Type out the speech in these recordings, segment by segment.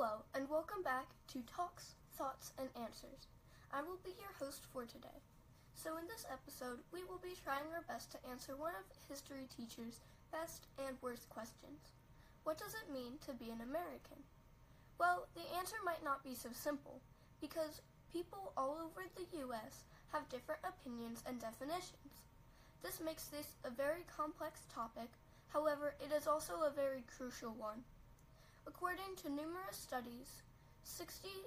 Hello, and welcome back to Talks, Thoughts, and Answers. I will be your host for today. So, in this episode, we will be trying our best to answer one of history teacher's best and worst questions What does it mean to be an American? Well, the answer might not be so simple, because people all over the U.S. have different opinions and definitions. This makes this a very complex topic, however, it is also a very crucial one. According to numerous studies, 67%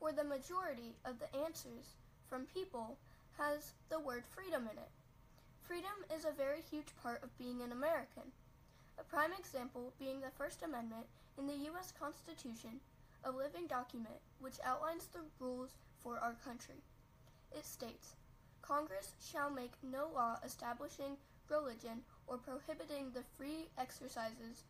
or the majority of the answers from people has the word freedom in it. Freedom is a very huge part of being an American. A prime example being the First Amendment in the U.S. Constitution, a living document which outlines the rules for our country. It states, Congress shall make no law establishing religion or prohibiting the free exercises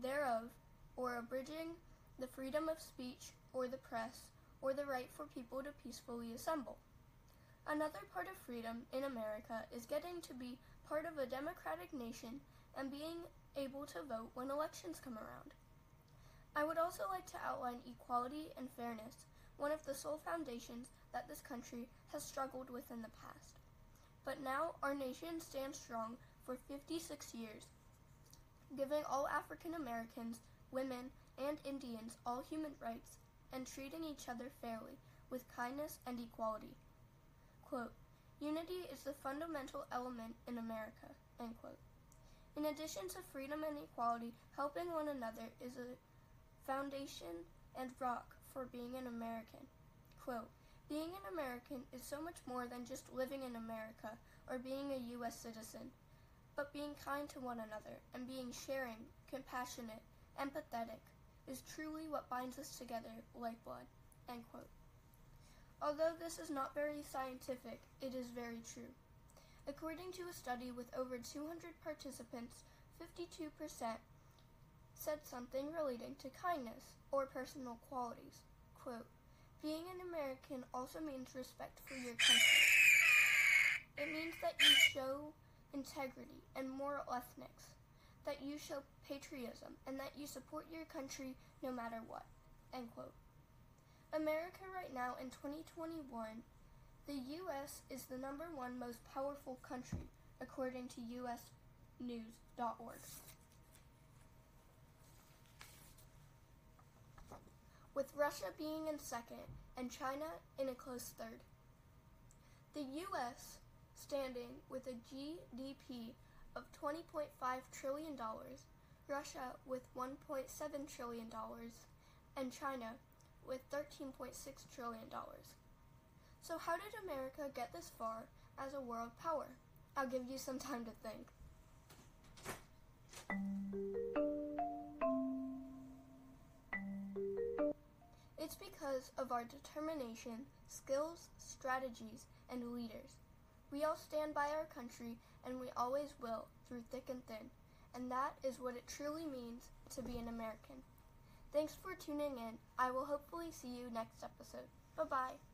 thereof, or abridging the freedom of speech or the press, or the right for people to peacefully assemble. Another part of freedom in America is getting to be part of a democratic nation and being able to vote when elections come around. I would also like to outline equality and fairness, one of the sole foundations that this country has struggled with in the past. But now our nation stands strong for 56 years giving all African Americans, women, and Indians all human rights and treating each other fairly with kindness and equality. Quote, Unity is the fundamental element in America. In addition to freedom and equality, helping one another is a foundation and rock for being an American. Quote, being an American is so much more than just living in America or being a U.S. citizen but being kind to one another and being sharing, compassionate, empathetic is truly what binds us together like blood. Although this is not very scientific, it is very true. According to a study with over 200 participants, 52% said something relating to kindness or personal qualities. Quote, being an American also means respect for your country. It means that you show integrity, and moral ethics, that you show patriotism, and that you support your country no matter what. America right now in 2021, the U.S. is the number one most powerful country, according to usnews.org. With Russia being in second and China in a close third. The U.S standing with a GDP of $20.5 trillion, Russia with $1.7 trillion, and China with $13.6 trillion. So, how did America get this far as a world power? I'll give you some time to think. It's because of our determination, skills, strategies, and leaders. We all stand by our country, and we always will, through thick and thin. And that is what it truly means to be an American. Thanks for tuning in. I will hopefully see you next episode. Bye bye.